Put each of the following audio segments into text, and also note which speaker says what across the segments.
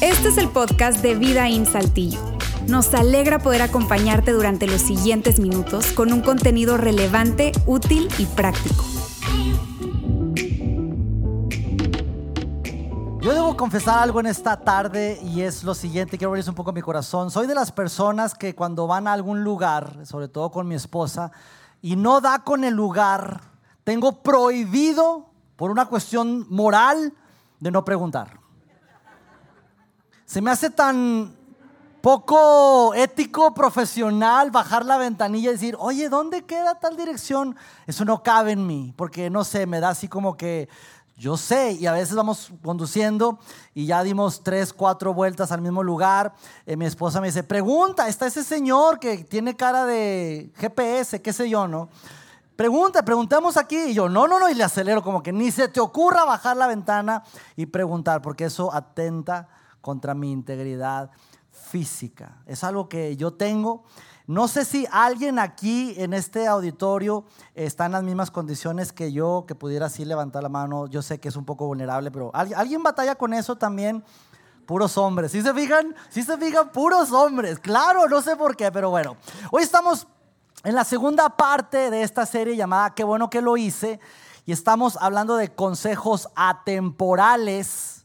Speaker 1: Este es el podcast de Vida en Saltillo. Nos alegra poder acompañarte durante los siguientes minutos con un contenido relevante, útil y práctico.
Speaker 2: Yo debo confesar algo en esta tarde y es lo siguiente, quiero abrirles un poco mi corazón. Soy de las personas que cuando van a algún lugar, sobre todo con mi esposa, y no da con el lugar, tengo prohibido, por una cuestión moral, de no preguntar. Se me hace tan poco ético, profesional, bajar la ventanilla y decir, oye, ¿dónde queda tal dirección? Eso no cabe en mí, porque no sé, me da así como que yo sé, y a veces vamos conduciendo y ya dimos tres, cuatro vueltas al mismo lugar. Eh, mi esposa me dice, pregunta, está ese señor que tiene cara de GPS, qué sé yo, ¿no? Pregunta, preguntamos aquí. Y yo, no, no, no, y le acelero como que ni se te ocurra bajar la ventana y preguntar, porque eso atenta contra mi integridad física. Es algo que yo tengo. No sé si alguien aquí en este auditorio está en las mismas condiciones que yo, que pudiera así levantar la mano. Yo sé que es un poco vulnerable, pero ¿alguien batalla con eso también? Puros hombres. ¿Sí se fijan? ¿Sí se fijan? Puros hombres. Claro, no sé por qué, pero bueno. Hoy estamos en la segunda parte de esta serie llamada Qué bueno que lo hice. Y estamos hablando de consejos atemporales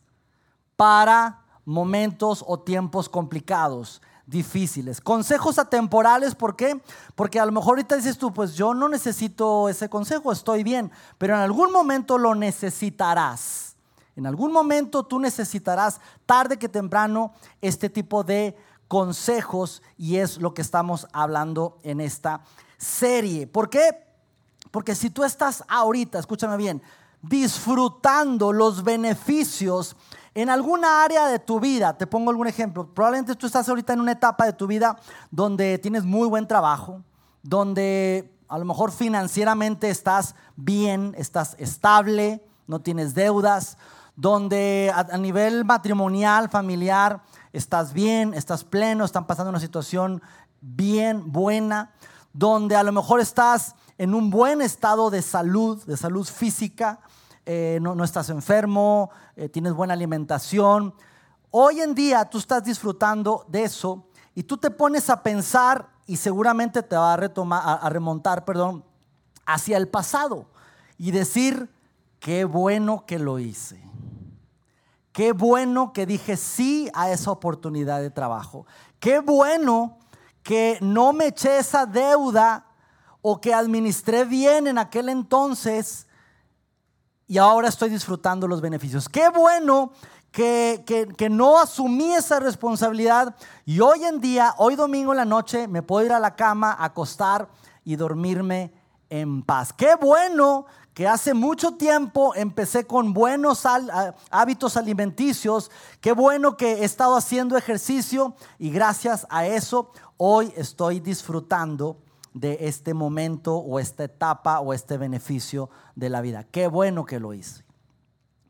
Speaker 2: para momentos o tiempos complicados, difíciles. Consejos atemporales, ¿por qué? Porque a lo mejor ahorita dices tú, pues yo no necesito ese consejo, estoy bien, pero en algún momento lo necesitarás. En algún momento tú necesitarás, tarde que temprano, este tipo de consejos y es lo que estamos hablando en esta serie. ¿Por qué? Porque si tú estás ahorita, escúchame bien, disfrutando los beneficios en alguna área de tu vida, te pongo algún ejemplo, probablemente tú estás ahorita en una etapa de tu vida donde tienes muy buen trabajo, donde a lo mejor financieramente estás bien, estás estable, no tienes deudas, donde a, nivel matrimonial, familiar, estás bien, estás pleno, están pasando una situación bien, buena, donde a lo mejor estás en un buen estado de salud, de salud física, eh, no, estás enfermo, eh, tienes buena alimentación. Hoy en día tú estás disfrutando de eso y tú te pones a pensar y seguramente te va a, retomar, a, remontar perdón, hacia el pasado y decir, qué bueno que lo hice. Qué bueno que dije sí a esa oportunidad de trabajo. Qué bueno que no me eché esa deuda o que administré bien en aquel entonces y ahora estoy disfrutando los beneficios. Qué bueno que, que, no asumí esa responsabilidad y hoy en día, hoy domingo en la noche, me puedo ir a la cama, acostar y dormirme en paz. Qué bueno que hace mucho tiempo empecé con buenos hábitos alimenticios. Qué bueno que he estado haciendo ejercicio y gracias a eso hoy estoy disfrutando de este momento o esta etapa o este beneficio de la vida. Qué bueno que lo hice.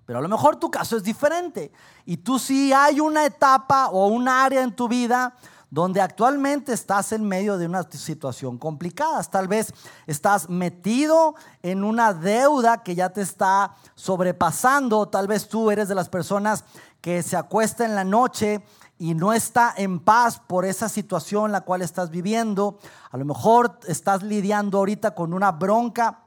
Speaker 2: Pero a lo mejor tu caso es diferente y tú sí hay una etapa o un área en tu vida donde actualmente estás en medio de una situación complicada. Tal vez estás metido en una deuda que ya te está sobrepasando. Tal vez tú eres de las personas que se acuesta en la noche y no está en paz por esa situación la cual estás viviendo. A lo mejor estás lidiando ahorita con una bronca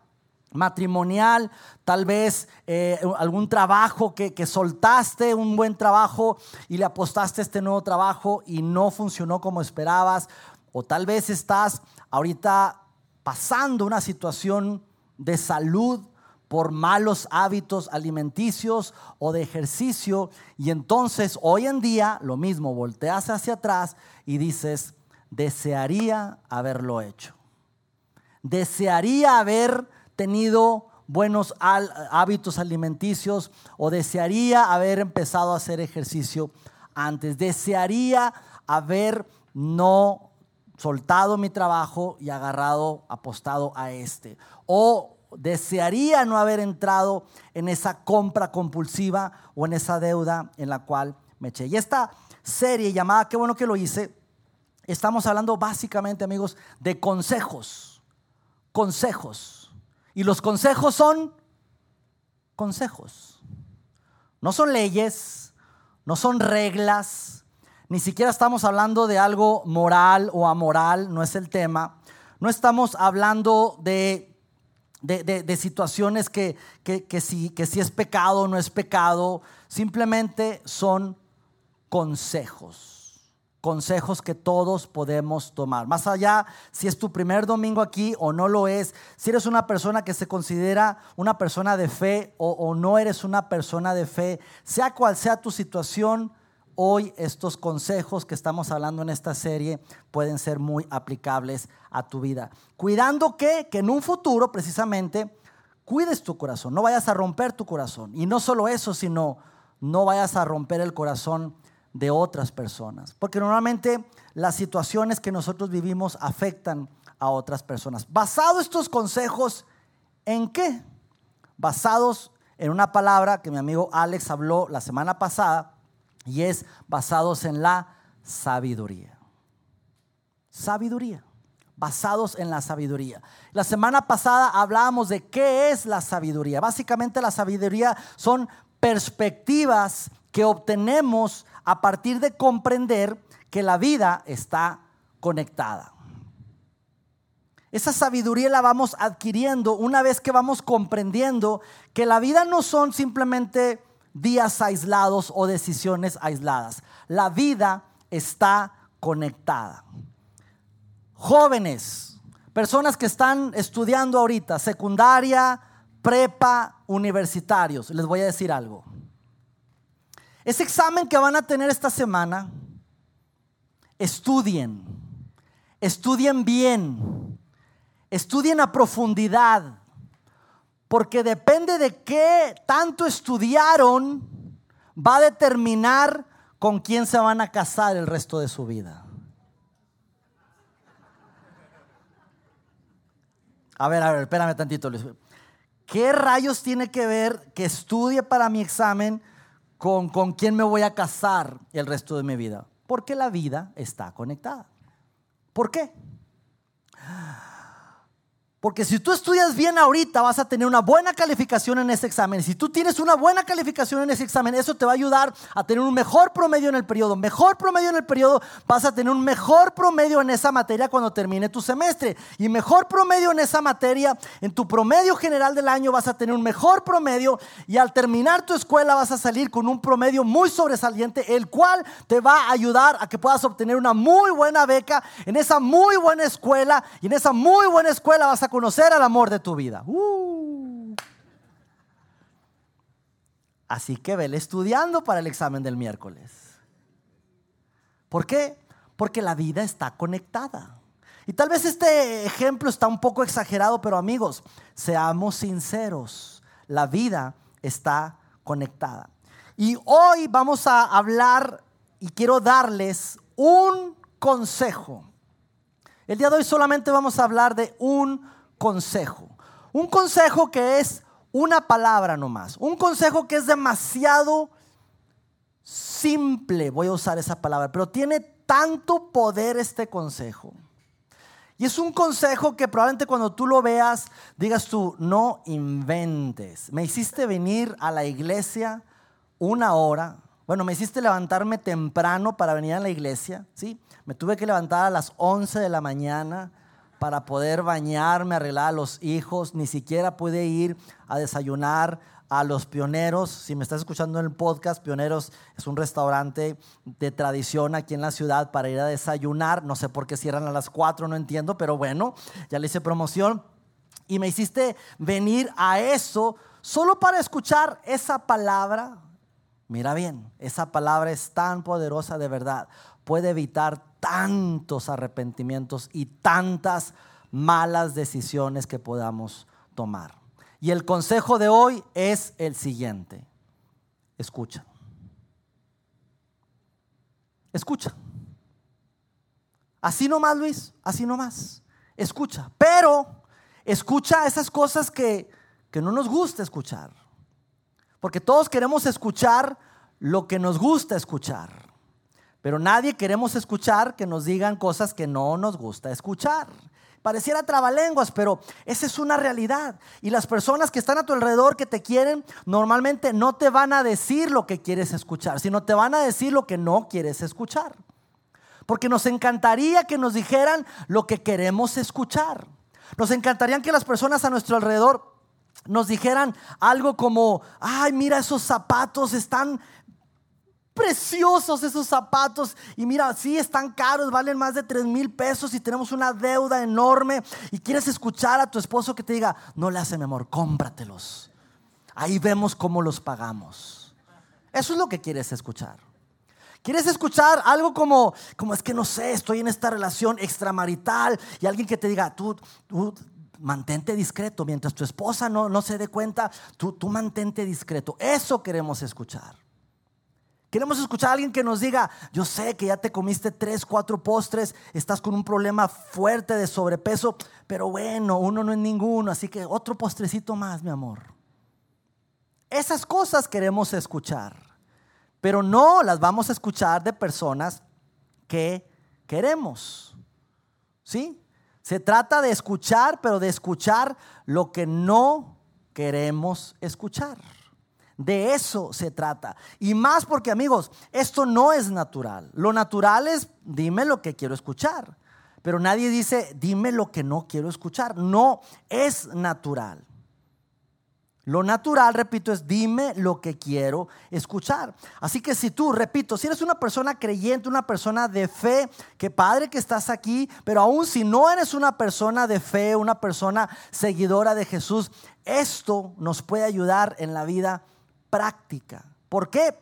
Speaker 2: matrimonial, tal vez eh, algún trabajo que, que, soltaste, un buen trabajo y le apostaste este nuevo trabajo y no funcionó como esperabas, o tal vez estás ahorita pasando una situación de salud por malos hábitos alimenticios o de ejercicio. Y entonces hoy en día lo mismo, volteas hacia atrás y dices, desearía haberlo hecho. Desearía haber tenido buenos hábitos alimenticios o desearía haber empezado a hacer ejercicio antes. Desearía haber no soltado mi trabajo y agarrado, apostado a este. O desearía no haber entrado en esa compra compulsiva o en esa deuda en la cual me eché. Y esta serie llamada Qué bueno que lo hice, estamos hablando básicamente, amigos, de consejos. Consejos. Y los consejos son consejos. No son leyes, no son reglas, ni siquiera estamos hablando de algo moral o amoral, no es el tema. No estamos hablando de, de, situaciones que, que, que, si, que si es pecado o no es pecado, simplemente son consejos consejos que todos podemos tomar. Más allá si es tu primer domingo aquí o no lo es, si eres una persona que se considera una persona de fe o, no eres una persona de fe, sea cual sea tu situación, hoy estos consejos que estamos hablando en esta serie pueden ser muy aplicables a tu vida. Cuidando que, que en un futuro precisamente cuides tu corazón, no vayas a romper tu corazón. Y no solo eso, sino no vayas a romper el corazón de otras personas. Porque normalmente las situaciones que nosotros vivimos afectan a otras personas. Basado estos consejos en qué? Basados en una palabra que mi amigo Alex habló la semana pasada y es basados en la sabiduría. Sabiduría. Basados en la sabiduría. La semana pasada hablábamos de qué es la sabiduría. Básicamente la sabiduría son perspectivas que obtenemos a partir de comprender que la vida está conectada. Esa sabiduría la vamos adquiriendo una vez que vamos comprendiendo que la vida no son simplemente días aislados o decisiones aisladas. La vida está conectada. Jóvenes, personas que están estudiando ahorita, secundaria, prepa, universitarios, les voy a decir algo. Ese examen que van a tener esta semana, estudien, estudien bien, estudien a profundidad, porque depende de qué tanto estudiaron, va a determinar con quién se van a casar el resto de su vida. A ver, a ver, espérame tantito, Luis. ¿Qué rayos tiene que ver que estudie para mi examen? Con, con quién me voy a casar el resto de mi vida. Porque la vida está conectada. ¿Por qué? Porque si tú estudias bien ahorita, vas a tener una buena calificación en ese examen. Si tú tienes una buena calificación en ese examen, eso te va a ayudar a tener un mejor promedio en el periodo. Mejor promedio en el periodo, vas a tener un mejor promedio en esa materia cuando termine tu semestre. Y mejor promedio en esa materia, en tu promedio general del año, vas a tener un mejor promedio. Y al terminar tu escuela, vas a salir con un promedio muy sobresaliente, el cual te va a ayudar a que puedas obtener una muy buena beca en esa muy buena escuela. Y en esa muy buena escuela vas a conocer al amor de tu vida. Uh. Así que vele estudiando para el examen del miércoles. ¿Por qué? Porque la vida está conectada. Y tal vez este ejemplo está un poco exagerado, pero amigos, seamos sinceros, la vida está conectada. Y hoy vamos a hablar y quiero darles un consejo. El día de hoy solamente vamos a hablar de un consejo. Un consejo que es una palabra nomás. Un consejo que es demasiado simple, voy a usar esa palabra, pero tiene tanto poder este consejo. Y es un consejo que probablemente cuando tú lo veas digas tú, no inventes. Me hiciste venir a la iglesia una hora. Bueno, me hiciste levantarme temprano para venir a la iglesia, ¿sí? Me tuve que levantar a las 11 de la mañana para poder bañarme, arreglar a los hijos, ni siquiera pude ir a desayunar a los pioneros. Si me estás escuchando en el podcast, Pioneros es un restaurante de tradición aquí en la ciudad para ir a desayunar. No sé por qué cierran a las 4, no entiendo, pero bueno, ya le hice promoción. Y me hiciste venir a eso solo para escuchar esa palabra. Mira bien, esa palabra es tan poderosa de verdad. Puede evitar tantos arrepentimientos y tantas malas decisiones que podamos tomar. Y el consejo de hoy es el siguiente. Escucha. Escucha. Así nomás, Luis, así nomás. Escucha. Pero escucha esas cosas que, que no nos gusta escuchar. Porque todos queremos escuchar lo que nos gusta escuchar. Pero nadie queremos escuchar que nos digan cosas que no nos gusta escuchar. Pareciera trabalenguas, pero esa es una realidad. Y las personas que están a tu alrededor, que te quieren, normalmente no te van a decir lo que quieres escuchar, sino te van a decir lo que no quieres escuchar. Porque nos encantaría que nos dijeran lo que queremos escuchar. Nos encantaría que las personas a nuestro alrededor nos dijeran algo como, ay, mira esos zapatos, están preciosos esos zapatos. Y mira, sí, están caros, valen más de 3 mil pesos y tenemos una deuda enorme. Y quieres escuchar a tu esposo que te diga, no le hace mi amor, cómpratelos. Ahí vemos cómo los pagamos. Eso es lo que quieres escuchar. ¿Quieres escuchar algo como, como es que no sé, estoy en esta relación extramarital y alguien que te diga, tú, tú mantente discreto, mientras tu esposa no, no se dé cuenta, tú, tú mantente discreto. Eso queremos escuchar. Queremos escuchar a alguien que nos diga, yo sé que ya te comiste tres, cuatro postres, estás con un problema fuerte de sobrepeso, pero bueno, uno no es ninguno, así que otro postrecito más, mi amor. Esas cosas queremos escuchar, pero no las vamos a escuchar de personas que queremos. ¿Sí? Se trata de escuchar, pero de escuchar lo que no queremos escuchar. De eso se trata. Y más porque amigos, esto no es natural. Lo natural es, dime lo que quiero escuchar. Pero nadie dice, dime lo que no quiero escuchar. No es natural. Lo natural, repito, es dime lo que quiero escuchar. Así que si tú, repito, si eres una persona creyente, una persona de fe, que padre que estás aquí, pero aún si no eres una persona de fe, una persona seguidora de Jesús, esto nos puede ayudar en la vida práctica. ¿Por qué?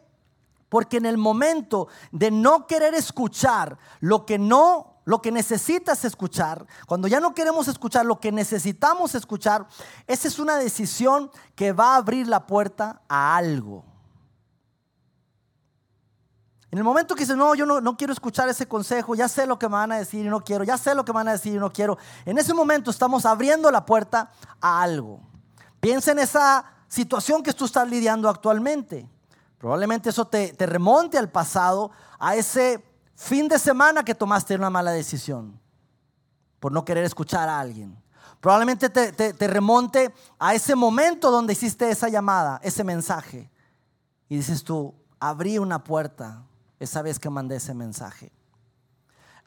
Speaker 2: Porque en el momento de no querer escuchar lo que no, lo que necesitas escuchar, cuando ya no queremos escuchar lo que necesitamos escuchar, esa es una decisión que va a abrir la puerta a algo. En el momento que dices, no, yo no, no, quiero escuchar ese consejo, ya sé lo que me van a decir y no quiero, ya sé lo que me van a decir y no quiero, en ese momento estamos abriendo la puerta a algo. Piensa en esa situación que tú estás lidiando actualmente. Probablemente eso te, remonte al pasado, a ese fin de semana que tomaste una mala decisión por no querer escuchar a alguien. Probablemente te, te, remonte a ese momento donde hiciste esa llamada, ese mensaje. Y dices tú, abrí una puerta esa vez que mandé ese mensaje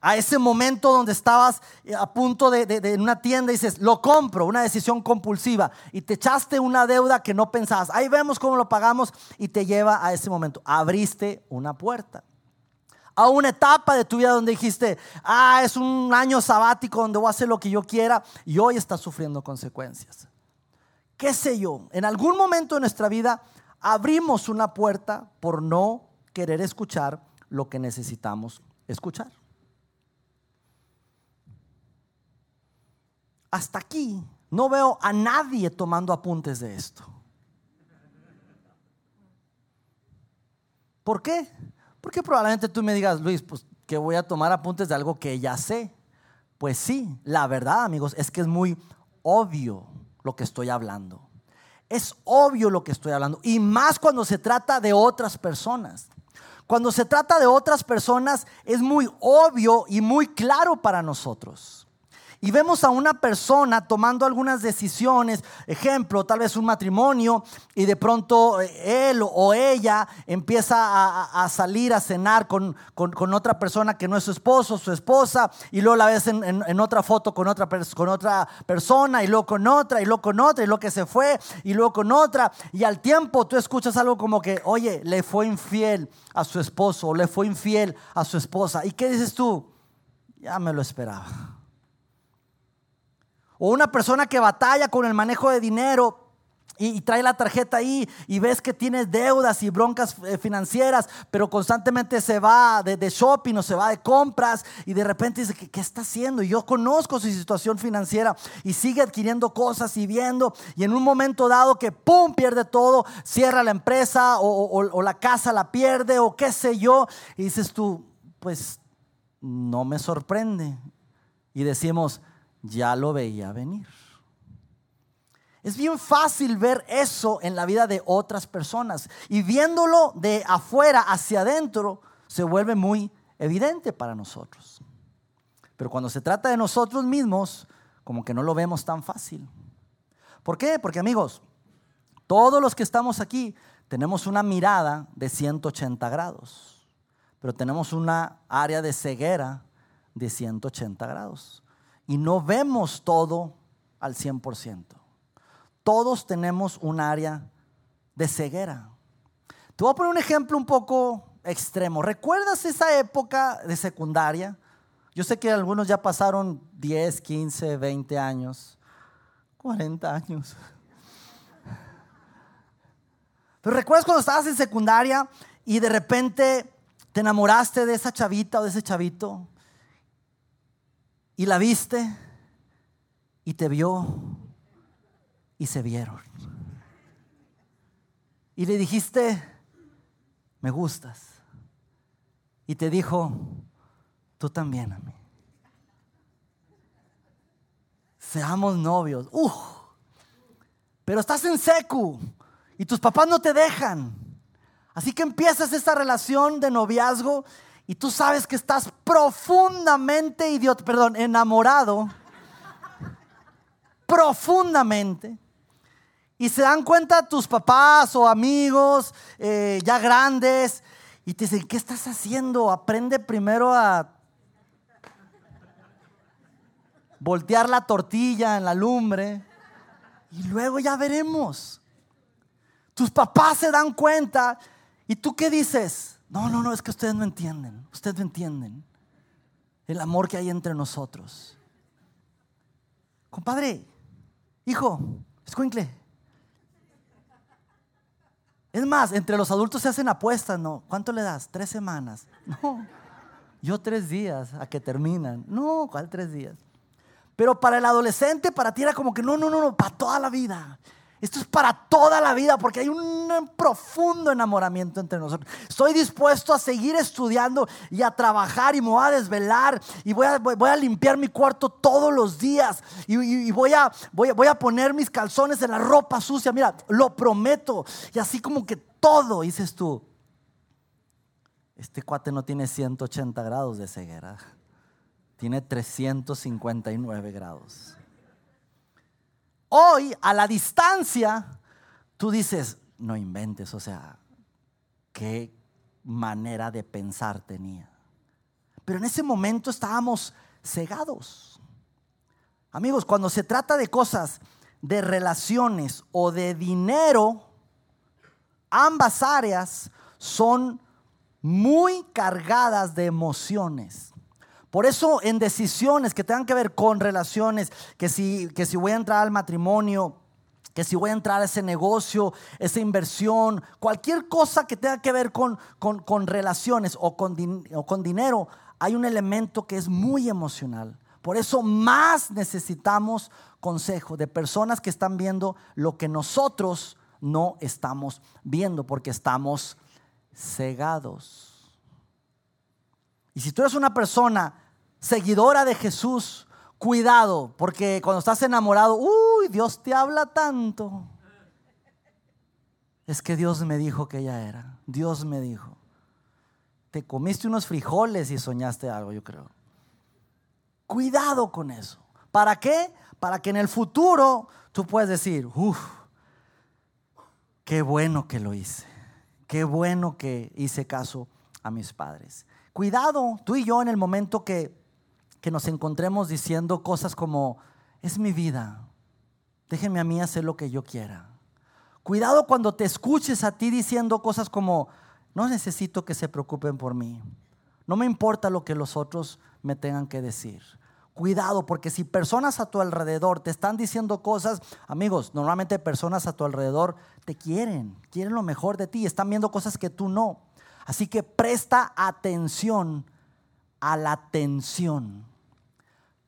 Speaker 2: a ese momento donde estabas eh, a punto de, de, una tienda y dices, lo compro, una decisión compulsiva, y te echaste una deuda que no pensabas. Ahí vemos cómo lo pagamos y te lleva a ese momento. Abriste una puerta. A una etapa de tu vida donde dijiste, ah, es un año sabático donde voy a hacer lo que yo quiera y hoy estás sufriendo consecuencias. ¿Qué sé yo? En algún momento de nuestra vida abrimos una puerta por no querer escuchar lo que necesitamos escuchar. Hasta aquí no veo a nadie tomando apuntes de esto. ¿Por qué? Porque probablemente tú me digas, Luis, pues que voy a tomar apuntes de algo que ya sé. Pues sí, la verdad, amigos, es que es muy obvio lo que estoy hablando. Es obvio lo que estoy hablando. Y más cuando se trata de otras personas. Cuando se trata de otras personas es muy obvio y muy claro para nosotros y vemos a una persona tomando algunas decisiones, ejemplo, tal vez un matrimonio, y de pronto eh, él o ella empieza a, salir a cenar con, otra persona que no es su esposo, su esposa, y luego la ves en, otra foto con otra, con otra persona, y luego con otra, y luego con otra, y luego que se fue, y luego con otra, y al tiempo tú escuchas algo como que, oye, le fue infiel a su esposo, o le fue infiel a su esposa, ¿y qué dices tú? Ya me lo esperaba. O una persona que batalla con el manejo de dinero y, trae la tarjeta ahí y ves que tiene deudas y broncas eh, financieras, pero constantemente se va de, shopping o se va de compras y de repente dice, ¿qué, ¿qué, está haciendo? Yo conozco su situación financiera y sigue adquiriendo cosas y viendo y en un momento dado que ¡pum! pierde todo, cierra la empresa o la casa la pierde o qué sé yo y dices tú, pues no me sorprende. Y decimos, ya lo veía venir. Es bien fácil ver eso en la vida de otras personas y viéndolo de afuera hacia adentro se vuelve muy evidente para nosotros. Pero cuando se trata de nosotros mismos, como que no lo vemos tan fácil. ¿Por qué? Porque amigos, todos los que estamos aquí tenemos una mirada de 180 grados, pero tenemos una área de ceguera de 180 grados y no vemos todo al 100%. Todos tenemos un área de ceguera. Te voy a poner un ejemplo un poco extremo. ¿Recuerdas esa época de secundaria? Yo sé que algunos ya pasaron 10, 15, 20 años, 40 años. Pero recuerdas cuando estabas en secundaria y de repente te enamoraste de esa chavita o de ese chavito y la viste y te vio y se vieron. Y le dijiste, me gustas. Y te dijo, tú también a mí. Seamos novios. pero estás en secu y tus papás no te dejan. Así que empiezas esta relación de noviazgo y tú sabes que estás profundamente idiota, perdón, enamorado. profundamente. Y se dan cuenta tus papás o amigos eh, ya grandes y te dicen, ¿qué estás haciendo? Aprende primero a voltear la tortilla en la lumbre y luego ya veremos. Tus papás se dan cuenta y tú qué dices? No, no, no, es que ustedes no entienden, ustedes no entienden el amor que hay entre nosotros. Compadre, hijo, escuincle, es más, entre los adultos se hacen apuestas, ¿no? ¿Cuánto le das? Tres semanas. No, yo tres días a que terminan. No, ¿cuál tres días? Pero para el adolescente, para ti era como que no, no, no, no, para toda la vida. Esto es para toda la vida porque hay un profundo enamoramiento entre nosotros. Estoy dispuesto a seguir estudiando y a trabajar y me voy a desvelar y voy a, limpiar mi cuarto todos los días y, voy a poner mis calzones en la ropa sucia. Mira, lo prometo. Y así como que todo, dices tú, este cuate no tiene 180 grados de ceguera, tiene 359 grados. Hoy, a la distancia, tú dices, no inventes, o sea, qué manera de pensar tenía. Pero en ese momento estábamos cegados. Amigos, cuando se trata de cosas, de relaciones o de dinero, ambas áreas son muy cargadas de emociones. Por eso en decisiones que tengan que ver con relaciones, que si, que si voy a entrar al matrimonio, que si voy a entrar a ese negocio, esa inversión, cualquier cosa que tenga que ver con, con, relaciones o con, o con dinero, hay un elemento que es muy emocional. Por eso más necesitamos consejo de personas que están viendo lo que nosotros no estamos viendo porque estamos cegados. Y si tú eres una persona seguidora de Jesús, cuidado, porque cuando estás enamorado, uy, Dios te habla tanto. Es que Dios me dijo que ella era. Dios me dijo. Te comiste unos frijoles y soñaste algo, yo creo. Cuidado con eso. ¿Para qué? Para que en el futuro tú puedas decir, uff, qué bueno que lo hice. Qué bueno que hice caso a mis padres. Cuidado, tú y yo en el momento que que nos encontremos diciendo cosas como, es mi vida, déjenme a mí hacer lo que yo quiera. Cuidado cuando te escuches a ti diciendo cosas como, no necesito que se preocupen por mí, no me importa lo que los otros me tengan que decir. Cuidado, porque si personas a tu alrededor te están diciendo cosas, amigos, normalmente personas a tu alrededor te quieren, quieren lo mejor de ti, están viendo cosas que tú no. Así que presta atención a la atención.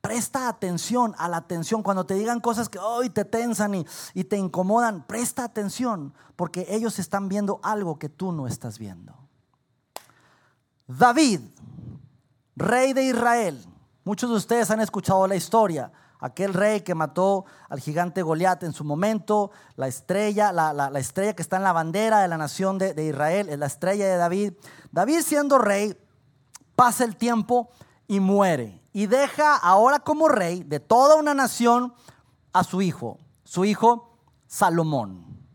Speaker 2: Presta atención a la atención. Cuando te digan cosas que hoy te tensan y, y te incomodan, presta atención porque ellos están viendo algo que tú no estás viendo. David, rey de Israel. Muchos de ustedes han escuchado la historia. Aquel rey que mató al gigante Goliat en su momento, la estrella, la, estrella que está en la bandera de la nación de, de Israel, es la estrella de David. David siendo rey, pasa el tiempo y muere y deja ahora como rey de toda una nación a su hijo, su hijo Salomón.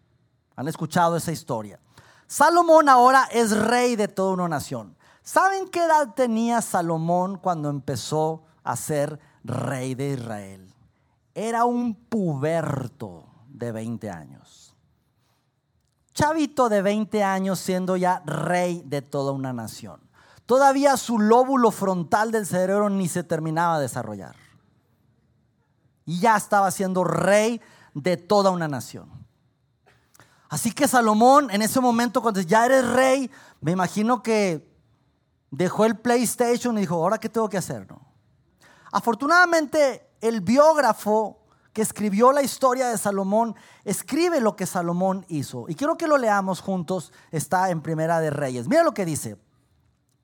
Speaker 2: ¿Han escuchado esa historia? Salomón ahora es rey de toda una nación. ¿Saben qué edad tenía Salomón cuando empezó a ser rey de Israel? Era un puberto de 20 años. Chavito de 20 años siendo ya rey de toda una nación. Todavía su lóbulo frontal del cerebro ni se terminaba de desarrollar. Y ya estaba siendo rey de toda una nación. Así que Salomón en ese momento cuando ya eres rey, me imagino que dejó el PlayStation y dijo, ¿ahora qué tengo que hacer? No? Afortunadamente, el biógrafo que escribió la historia de Salomón escribe lo que Salomón hizo. Y quiero que lo leamos juntos, está en Primera de Reyes. Mira lo que dice.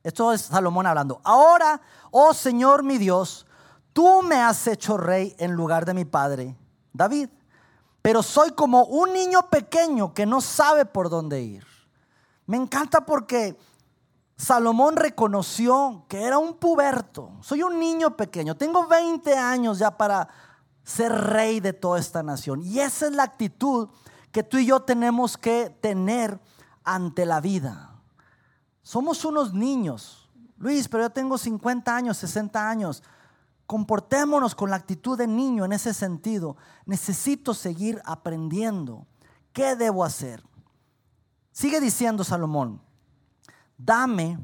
Speaker 2: Esto es Salomón hablando. Ahora, oh Señor mi Dios, tú me has hecho rey en lugar de mi padre, David. Pero soy como un niño pequeño que no sabe por dónde ir. Me encanta porque Salomón reconoció que era un puberto. Soy un niño pequeño. Tengo 20 años ya para ser rey de toda esta nación. Y esa es la actitud que tú y yo tenemos que tener ante la vida. Somos unos niños. Luis, pero yo tengo 50 años, 60 años. Comportémonos con la actitud de niño en ese sentido. Necesito seguir aprendiendo. ¿Qué debo hacer? Sigue diciendo Salomón dame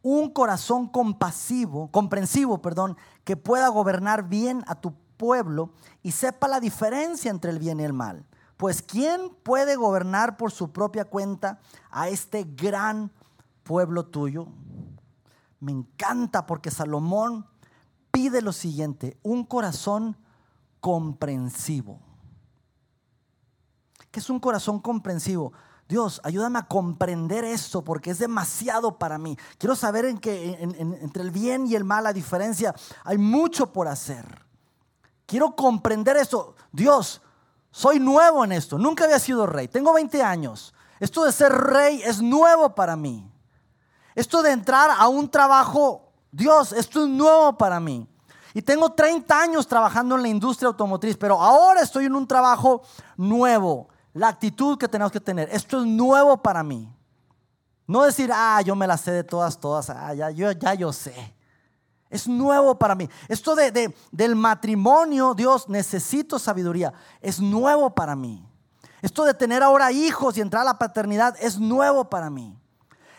Speaker 2: un corazón compasivo, comprensivo, perdón, que pueda gobernar bien a tu pueblo y sepa la diferencia entre el bien y el mal. Pues ¿quién puede gobernar por su propia cuenta a este gran pueblo tuyo? Me encanta porque Salomón pide lo siguiente, un corazón comprensivo. ¿Qué es un corazón comprensivo? Dios, ayúdame a comprender esto porque es demasiado para mí. Quiero saber en que entre el bien y el mal, la diferencia, hay mucho por hacer. Quiero comprender esto. Dios, soy nuevo en esto. Nunca había sido rey. Tengo 20 años. Esto de ser rey es nuevo para mí. Esto de entrar a un trabajo, Dios, esto es nuevo para mí. Y tengo 30 años trabajando en la industria automotriz, pero ahora estoy en un trabajo nuevo la actitud que tenemos que tener. Esto es nuevo para mí. No decir, ah, yo me la sé de todas, todas, ah, ya yo, ya yo sé. Es nuevo para mí. Esto de, del matrimonio, Dios, necesito sabiduría. Es nuevo para mí. Esto de tener ahora hijos y entrar a la paternidad es nuevo para mí.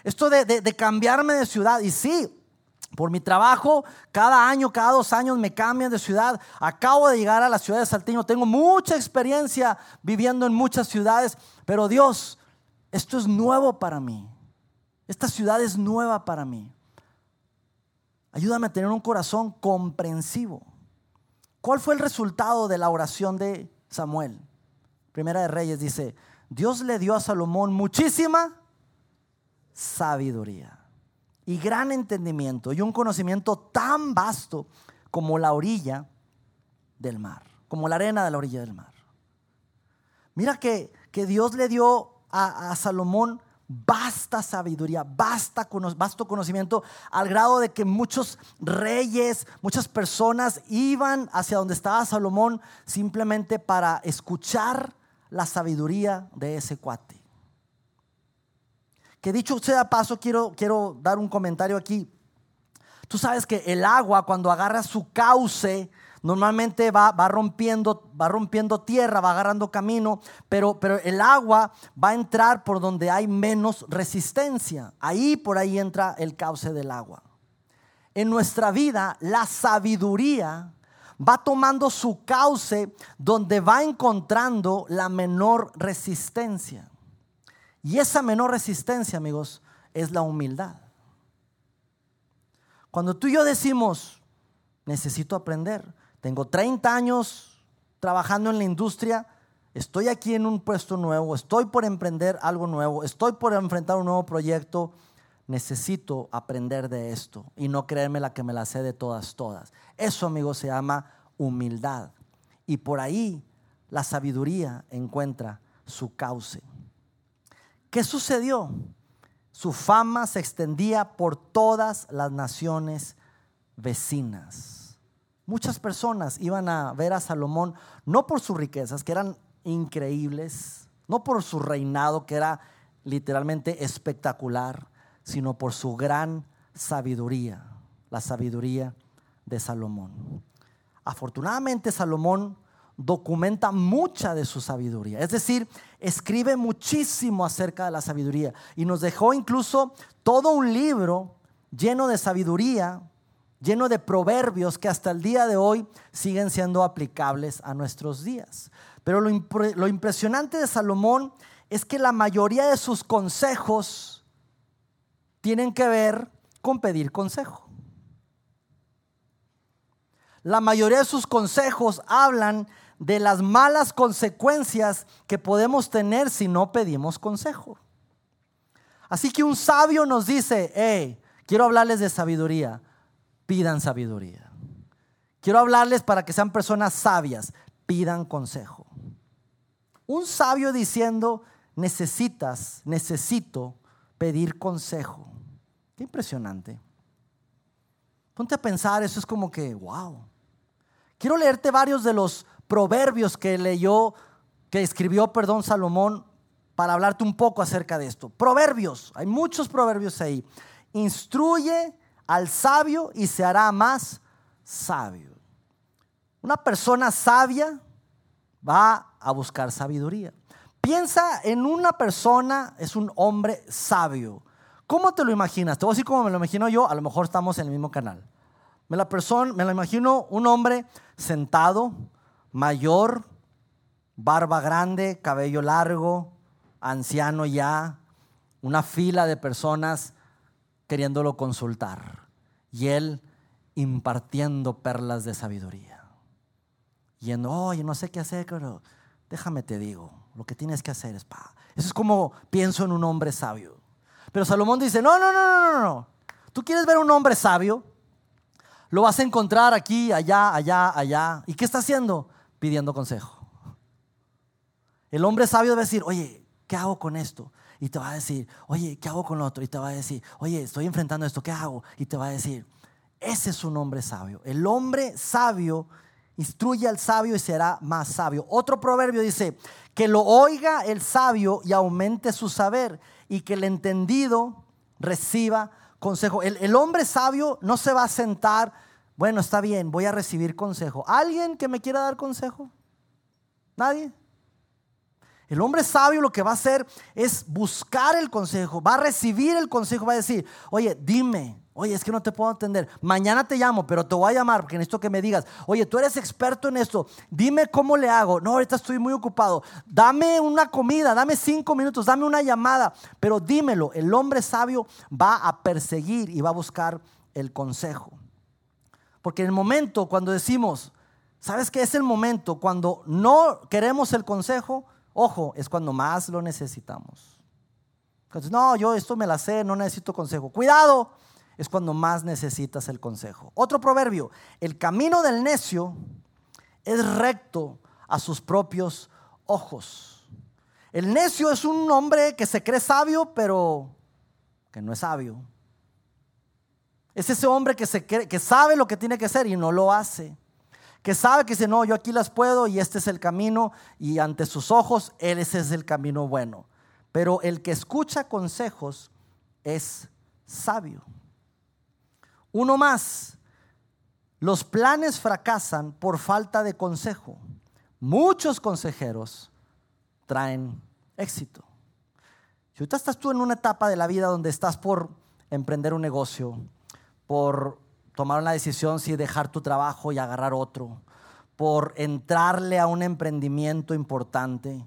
Speaker 2: Esto de, de cambiarme de ciudad, y sí, por mi trabajo, cada año, cada dos años me cambian de ciudad. Acabo de llegar a la ciudad de Saltillo. Tengo mucha experiencia viviendo en muchas ciudades. Pero Dios, esto es nuevo para mí. Esta ciudad es nueva para mí. Ayúdame a tener un corazón comprensivo. ¿Cuál fue el resultado de la oración de Samuel? Primera de Reyes dice, Dios le dio a Salomón muchísima sabiduría y gran entendimiento y un conocimiento tan vasto como la orilla del mar, como la arena de la orilla del mar. Mira que, que Dios le dio a, Salomón vasta sabiduría, vasto conocimiento, al grado de que muchos reyes, muchas personas iban hacia donde estaba Salomón simplemente para escuchar la sabiduría de ese cuate. Que dicho sea paso, quiero, quiero dar un comentario aquí. Tú sabes que el agua cuando agarra su cauce, normalmente va, va, rompiendo, va rompiendo tierra, va agarrando camino, pero, pero el agua va a entrar por donde hay menos resistencia. Ahí por ahí entra el cauce del agua. En nuestra vida, la sabiduría va tomando su cauce donde va encontrando la menor resistencia. Y esa menor resistencia, amigos, es la humildad. Cuando tú y yo decimos, necesito aprender, tengo 30 años trabajando en la industria, estoy aquí en un puesto nuevo, estoy por emprender algo nuevo, estoy por enfrentar un nuevo proyecto, necesito aprender de esto y no creerme la que me la sé de todas, todas. Eso, amigos, se llama humildad. Y por ahí la sabiduría encuentra su cauce. ¿Qué sucedió? Su fama se extendía por todas las naciones vecinas. Muchas personas iban a ver a Salomón no por sus riquezas, que eran increíbles, no por su reinado, que era literalmente espectacular, sino por su gran sabiduría, la sabiduría de Salomón. Afortunadamente Salomón documenta mucha de su sabiduría, es decir, escribe muchísimo acerca de la sabiduría y nos dejó incluso todo un libro lleno de sabiduría, lleno de proverbios que hasta el día de hoy siguen siendo aplicables a nuestros días. Pero lo, impresionante de Salomón es que la mayoría de sus consejos tienen que ver con pedir consejo. La mayoría de sus consejos hablan de las malas consecuencias que podemos tener si no pedimos consejo. Así que un sabio nos dice, hey, quiero hablarles de sabiduría, pidan sabiduría. Quiero hablarles para que sean personas sabias, pidan consejo. Un sabio diciendo, necesitas, necesito pedir consejo. Qué impresionante. Ponte a pensar, eso es como que, wow. Quiero leerte varios de los proverbios que leyó, que escribió, perdón, Salomón, para hablarte un poco acerca de esto. Proverbios, hay muchos proverbios ahí. Instruye al sabio y se hará más sabio. Una persona sabia va a buscar sabiduría. Piensa en una persona, es un hombre sabio. ¿Cómo te lo imaginas? Te voy a decir cómo me lo imagino yo, a lo mejor estamos en el mismo canal. Me la persona, me lo imagino un hombre sentado, mayor, barba grande, cabello largo, anciano ya, una fila de personas queriéndolo consultar y él impartiendo perlas de sabiduría. Yendo, oye, no sé qué hacer, pero déjame te digo, lo que tienes que hacer es, pa. Eso es como pienso en un hombre sabio. Pero Salomón dice, no, no, no, no, no. Tú quieres ver un hombre sabio, lo vas a encontrar aquí, allá, allá, allá. ¿Y qué está haciendo? Pidiendo consejo. El hombre sabio debe decir, oye, ¿qué hago con esto? Y te va a decir, oye, ¿qué hago con lo otro? Y te va a decir, oye, estoy enfrentando esto, ¿qué hago? Y te va a decir, ese es un hombre sabio. El hombre sabio instruye al sabio y será más sabio. Otro proverbio dice, que lo oiga el sabio y aumente su saber y que el entendido reciba consejo. El, hombre sabio no se va a sentar, bueno, está bien, voy a recibir consejo. ¿Alguien que me quiera dar consejo? ¿Nadie? El hombre sabio lo que va a hacer es buscar el consejo, va a recibir el consejo, va a decir, oye, dime, oye, es que no te puedo entender, mañana te llamo, pero te voy a llamar porque necesito que me digas, oye, tú eres experto en esto, dime cómo le hago, no, ahorita estoy muy ocupado, dame una comida, dame cinco minutos, dame una llamada, pero dímelo, el hombre sabio va a perseguir y va a buscar el consejo. Porque en el momento cuando decimos, ¿sabes qué es el momento cuando no queremos el consejo? Ojo, es cuando más lo necesitamos. Entonces, no, yo esto me la sé, no necesito consejo. Cuidado, es cuando más necesitas el consejo. Otro proverbio, el camino del necio es recto a sus propios ojos. El necio es un hombre que se cree sabio, pero que no es sabio. Es ese hombre que, se que sabe lo que tiene que hacer y no lo hace que sabe que dice, no, yo aquí las puedo y este es el camino y ante sus ojos, él ese es el camino bueno. Pero el que escucha consejos es sabio. Uno más, los planes fracasan por falta de consejo. Muchos consejeros traen éxito. Si ahorita estás tú en una etapa de la vida donde estás por emprender un negocio, por tomar una decisión si dejar tu trabajo y agarrar otro, por entrarle a un emprendimiento importante,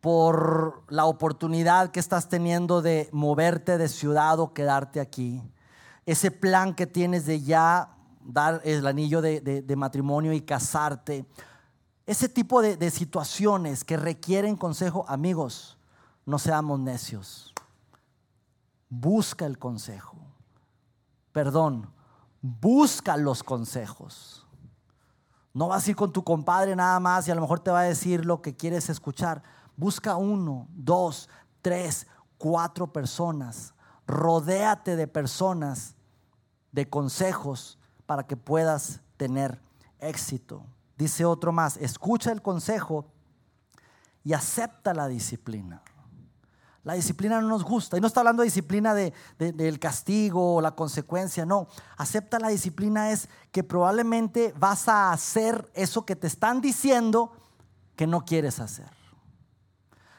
Speaker 2: por la oportunidad que estás teniendo de moverte de ciudad o quedarte aquí, ese plan que tienes de ya dar el anillo de, matrimonio y casarte, ese tipo de, de situaciones que requieren consejo, amigos, no seamos necios. Busca el consejo. Perdón, busca los consejos. No vas a ir con tu compadre nada más y a lo mejor te va a decir lo que quieres escuchar. Busca uno, dos, tres, cuatro personas. Rodéate de personas, de consejos, para que puedas tener éxito. Dice otro más, escucha el consejo y acepta la disciplina. La disciplina no nos gusta. Y no está hablando de disciplina de, del castigo o la consecuencia, no. Acepta la disciplina es que probablemente vas a hacer eso que te están diciendo que no quieres hacer.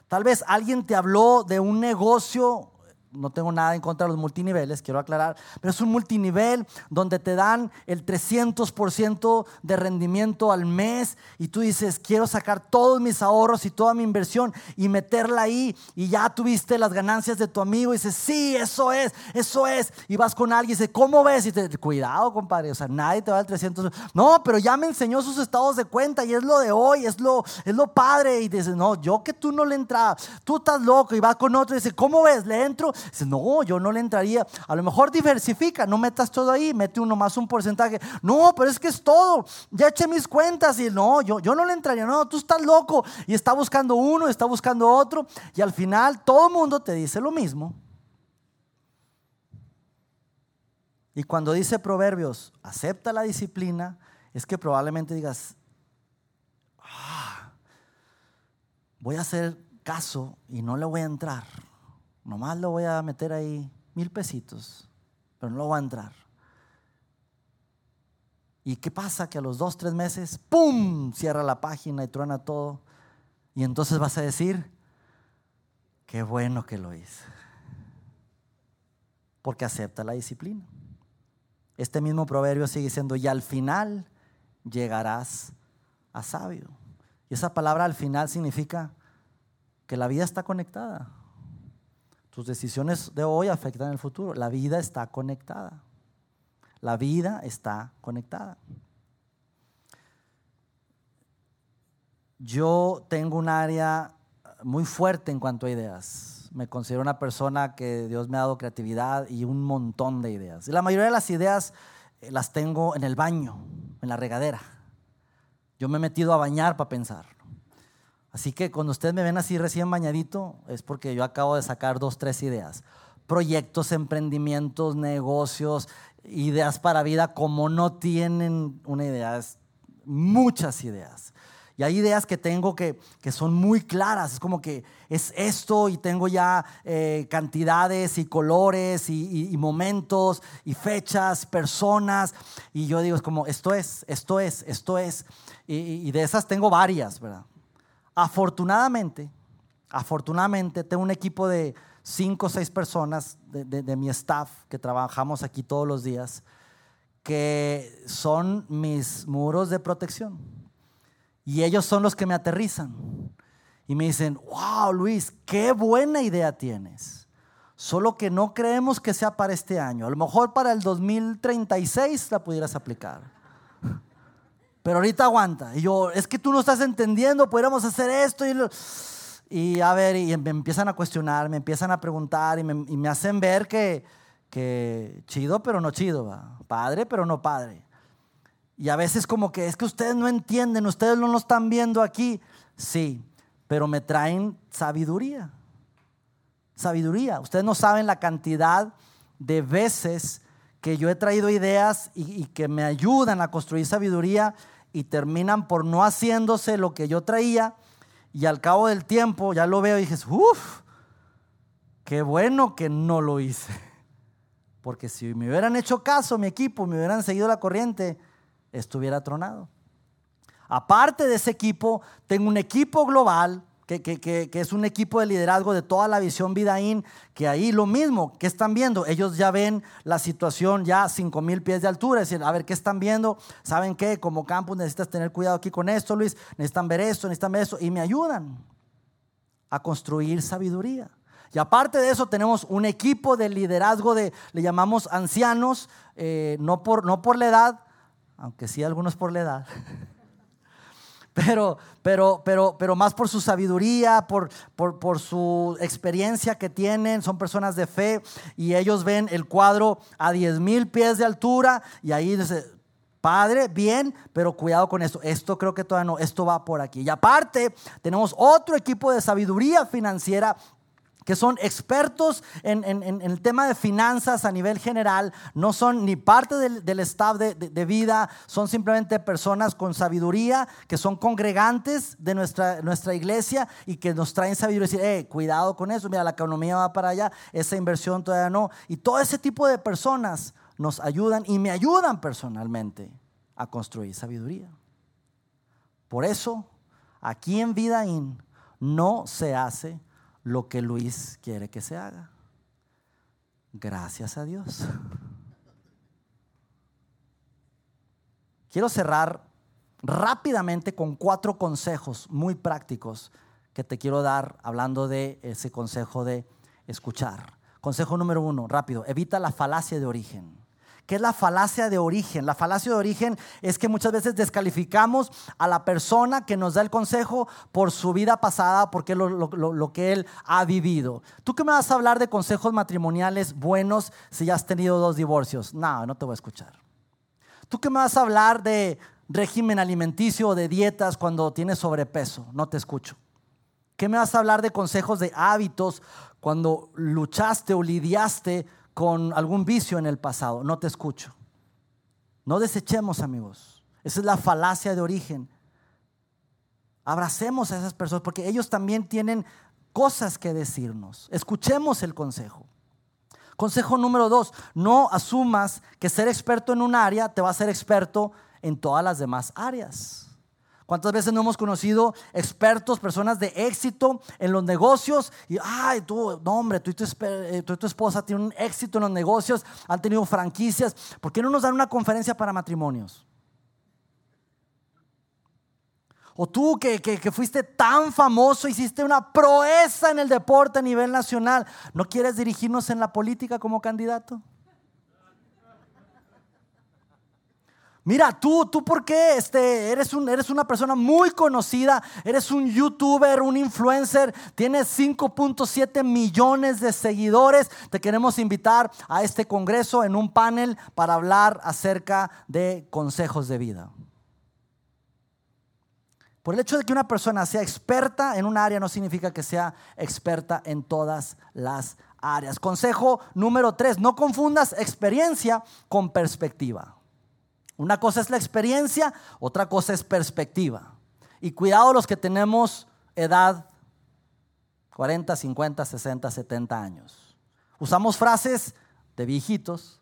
Speaker 2: Tal vez alguien te habló de un negocio no tengo nada en contra de los multiniveles, quiero aclarar, pero es un multinivel donde te dan el 300% de rendimiento al mes y tú dices, quiero sacar todos mis ahorros y toda mi inversión y meterla ahí y ya tuviste las ganancias de tu amigo y dices, sí, eso es, eso es. Y vas con alguien y dices, ¿cómo ves? Y te, cuidado, compadre, o sea, nadie te va al 300. No, pero ya me enseñó sus estados de cuenta y es lo de hoy, es lo, es lo padre. Y dices, no, yo que tú no le entraba, tú estás loco y vas con otro y dices, ¿cómo ves? Le entro no, yo no le entraría. A lo mejor diversifica, no metas todo ahí, mete uno más un porcentaje. No, pero es que es todo. Ya eché mis cuentas y no, yo, yo no le entraría. No, tú estás loco. Y está buscando uno, está buscando otro. Y al final todo el mundo te dice lo mismo. Y cuando dice Proverbios, acepta la disciplina, es que probablemente digas, ah, voy a hacer caso y no le voy a entrar. Nomás lo voy a meter ahí mil pesitos, pero no lo voy a entrar. ¿Y qué pasa? Que a los dos, tres meses, ¡pum! Cierra la página y truena todo. Y entonces vas a decir, qué bueno que lo hice. Porque acepta la disciplina. Este mismo proverbio sigue diciendo, y al final llegarás a sabio. Y esa palabra al final significa que la vida está conectada. Tus decisiones de hoy afectan el futuro. La vida está conectada. La vida está conectada. Yo tengo un área muy fuerte en cuanto a ideas. Me considero una persona que Dios me ha dado creatividad y un montón de ideas. Y la mayoría de las ideas eh, las tengo en el baño, en la regadera. Yo me he metido a bañar para pensar. Así que cuando ustedes me ven así recién bañadito, es porque yo acabo de sacar dos, tres ideas. Proyectos, emprendimientos, negocios, ideas para vida, como no tienen una idea, es muchas ideas. Y hay ideas que tengo que, son muy claras, es como que es esto y tengo ya eh, cantidades y colores y, momentos y fechas, personas. Y yo digo, es como, esto es, esto es, esto es. y de esas tengo varias, ¿verdad? Afortunadamente, afortunadamente tengo un equipo de cinco o seis personas de, mi staff que trabajamos aquí todos los días, que son mis muros de protección. Y ellos son los que me aterrizan. Y me dicen, wow, Luis, qué buena idea tienes. Solo que no creemos que sea para este año. A lo mejor para el 2036 la pudieras aplicar pero ahorita aguanta. Y yo, es que tú no estás entendiendo, podríamos hacer esto. Y, a ver, y me empiezan a cuestionar, me empiezan a preguntar y me, hacen ver que, chido, pero no chido, padre, pero no padre. Y a veces como que es que ustedes no entienden, ustedes no lo están viendo aquí. Sí, pero me traen sabiduría. Sabiduría. Ustedes no saben la cantidad de veces que yo he traído ideas y, y que me ayudan a construir sabiduría y terminan por no haciéndose lo que yo traía y al cabo del tiempo ya lo veo y dices, uff, qué bueno que no lo hice. Porque si me hubieran hecho caso, mi equipo, me hubieran seguido la corriente, estuviera tronado. Aparte de ese equipo, tengo un equipo global que, es un equipo de liderazgo de toda la visión Vidaín, que ahí lo mismo, ¿qué están viendo? Ellos ya ven la situación ya a 5 mil pies de altura, es decir, a ver, ¿qué están viendo? ¿Saben qué? Como campus necesitas tener cuidado aquí con esto, Luis, necesitan ver esto, necesitan ver esto, y me ayudan a construir sabiduría. Y aparte de eso tenemos un equipo de liderazgo de, le llamamos ancianos, eh, no, por, no por la edad, aunque sí algunos por la edad. pero, pero, pero, pero más por su sabiduría, por, por, por, su experiencia que tienen, son personas de fe y ellos ven el cuadro a 10 mil pies de altura y ahí dice, Padre, bien, pero cuidado con esto. Esto creo que todavía no, esto va por aquí. Y aparte, tenemos otro equipo de sabiduría financiera que son expertos en, el tema de finanzas a nivel general, no son ni parte del, staff de, vida, son simplemente personas con sabiduría, que son congregantes de nuestra, nuestra iglesia y que nos traen sabiduría. Decir, eh, cuidado con eso, mira, la economía va para allá, esa inversión todavía no. Y todo ese tipo de personas nos ayudan y me ayudan personalmente a construir sabiduría. Por eso, aquí en Vidaín no se hace lo que Luis quiere que se haga. Gracias a Dios. Quiero cerrar rápidamente con cuatro consejos muy prácticos que te quiero dar hablando de ese consejo de escuchar. Consejo número uno, rápido, evita la falacia de origen. ¿Qué es la falacia de origen? La falacia de origen es que muchas veces descalificamos a la persona que nos da el consejo por su vida pasada, porque lo, lo, que él ha vivido. ¿Tú qué me vas a hablar de consejos matrimoniales buenos si ya has tenido dos divorcios? No, no te voy a escuchar. ¿Tú qué me vas a hablar de régimen alimenticio o de dietas cuando tienes sobrepeso? No te escucho. ¿Qué me vas a hablar de consejos de hábitos cuando luchaste o lidiaste con algún vicio en el pasado. No te escucho. No desechemos, amigos. Esa es la falacia de origen. Abracemos a esas personas porque ellos también tienen cosas que decirnos. Escuchemos el consejo. Consejo número dos, no asumas que ser experto en un área te va a ser experto en todas las demás áreas. ¿Cuántas veces no hemos conocido expertos, personas de éxito en los negocios? Y, ay, tú, no, hombre, tú y, tu, eh, tu esposa tienen un éxito en los negocios, han tenido franquicias. ¿Por qué no nos dan una conferencia para matrimonios? O tú que, que, que, fuiste tan famoso, hiciste una proeza en el deporte a nivel nacional, ¿no quieres dirigirnos en la política como candidato? Mira, tú, tú por qué este, eres, un, eres una persona muy conocida, eres un youtuber, un influencer, tienes 5.7 millones de seguidores. Te queremos invitar a este congreso en un panel para hablar acerca de consejos de vida. Por el hecho de que una persona sea experta en un área no significa que sea experta en todas las áreas. Consejo número 3, no confundas experiencia con perspectiva. Una cosa es la experiencia, otra cosa es perspectiva. Y cuidado los que tenemos edad 40, 50, 60, 70 años. Usamos frases de viejitos,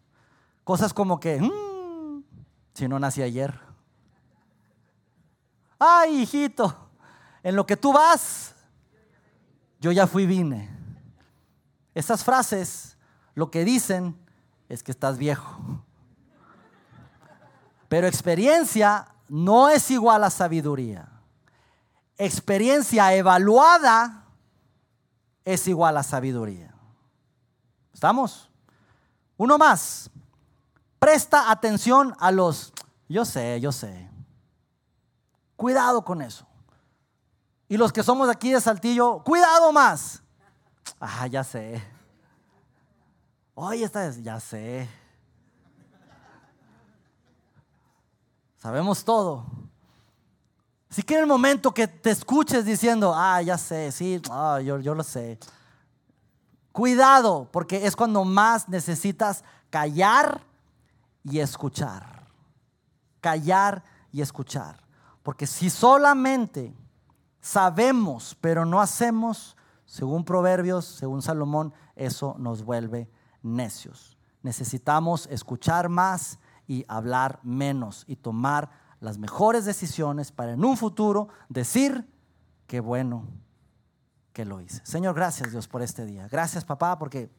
Speaker 2: cosas como que, mm, si no nací ayer. Ay, hijito, en lo que tú vas, yo ya fui vine. Esas frases lo que dicen es que estás viejo. Pero experiencia no es igual a sabiduría. Experiencia evaluada es igual a sabiduría. ¿Estamos? Uno más. Presta atención a los, yo sé, yo sé. Cuidado con eso. Y los que somos aquí de Saltillo, cuidado más. Ah, ya sé. Oye, esta es, ya sé. Sabemos todo. Si que en el momento que te escuches diciendo, ah, ya sé, sí, ah, yo, yo lo sé. Cuidado, porque es cuando más necesitas callar y escuchar. Callar y escuchar. Porque si solamente sabemos, pero no hacemos, según Proverbios, según Salomón, eso nos vuelve necios. Necesitamos escuchar más y hablar menos y tomar las mejores decisiones para en un futuro decir qué bueno que lo hice. Señor, gracias Dios por este día. Gracias papá porque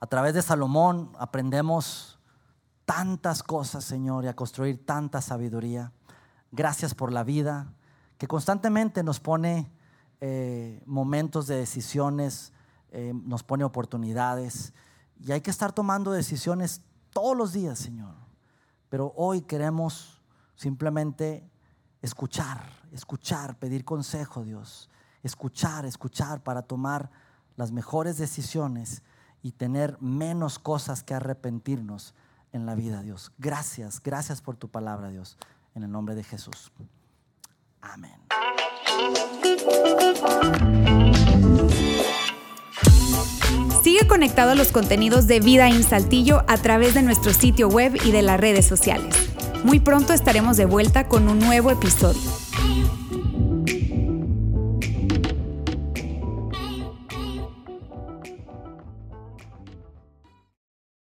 Speaker 2: a través de Salomón aprendemos tantas cosas, Señor, y a construir tanta sabiduría. Gracias por la vida que constantemente nos pone eh, momentos de decisiones, eh, nos pone oportunidades y hay que estar tomando decisiones todos los días, Señor. Pero hoy queremos simplemente escuchar, escuchar, pedir consejo, Dios. Escuchar, escuchar para tomar las mejores decisiones y tener menos cosas que arrepentirnos en la vida, Dios. Gracias, gracias por tu palabra, Dios. En el nombre de Jesús. Amén.
Speaker 1: Sigue conectado a los contenidos de Vida en Saltillo a través de nuestro sitio web y de las redes sociales. Muy pronto estaremos de vuelta con un nuevo episodio.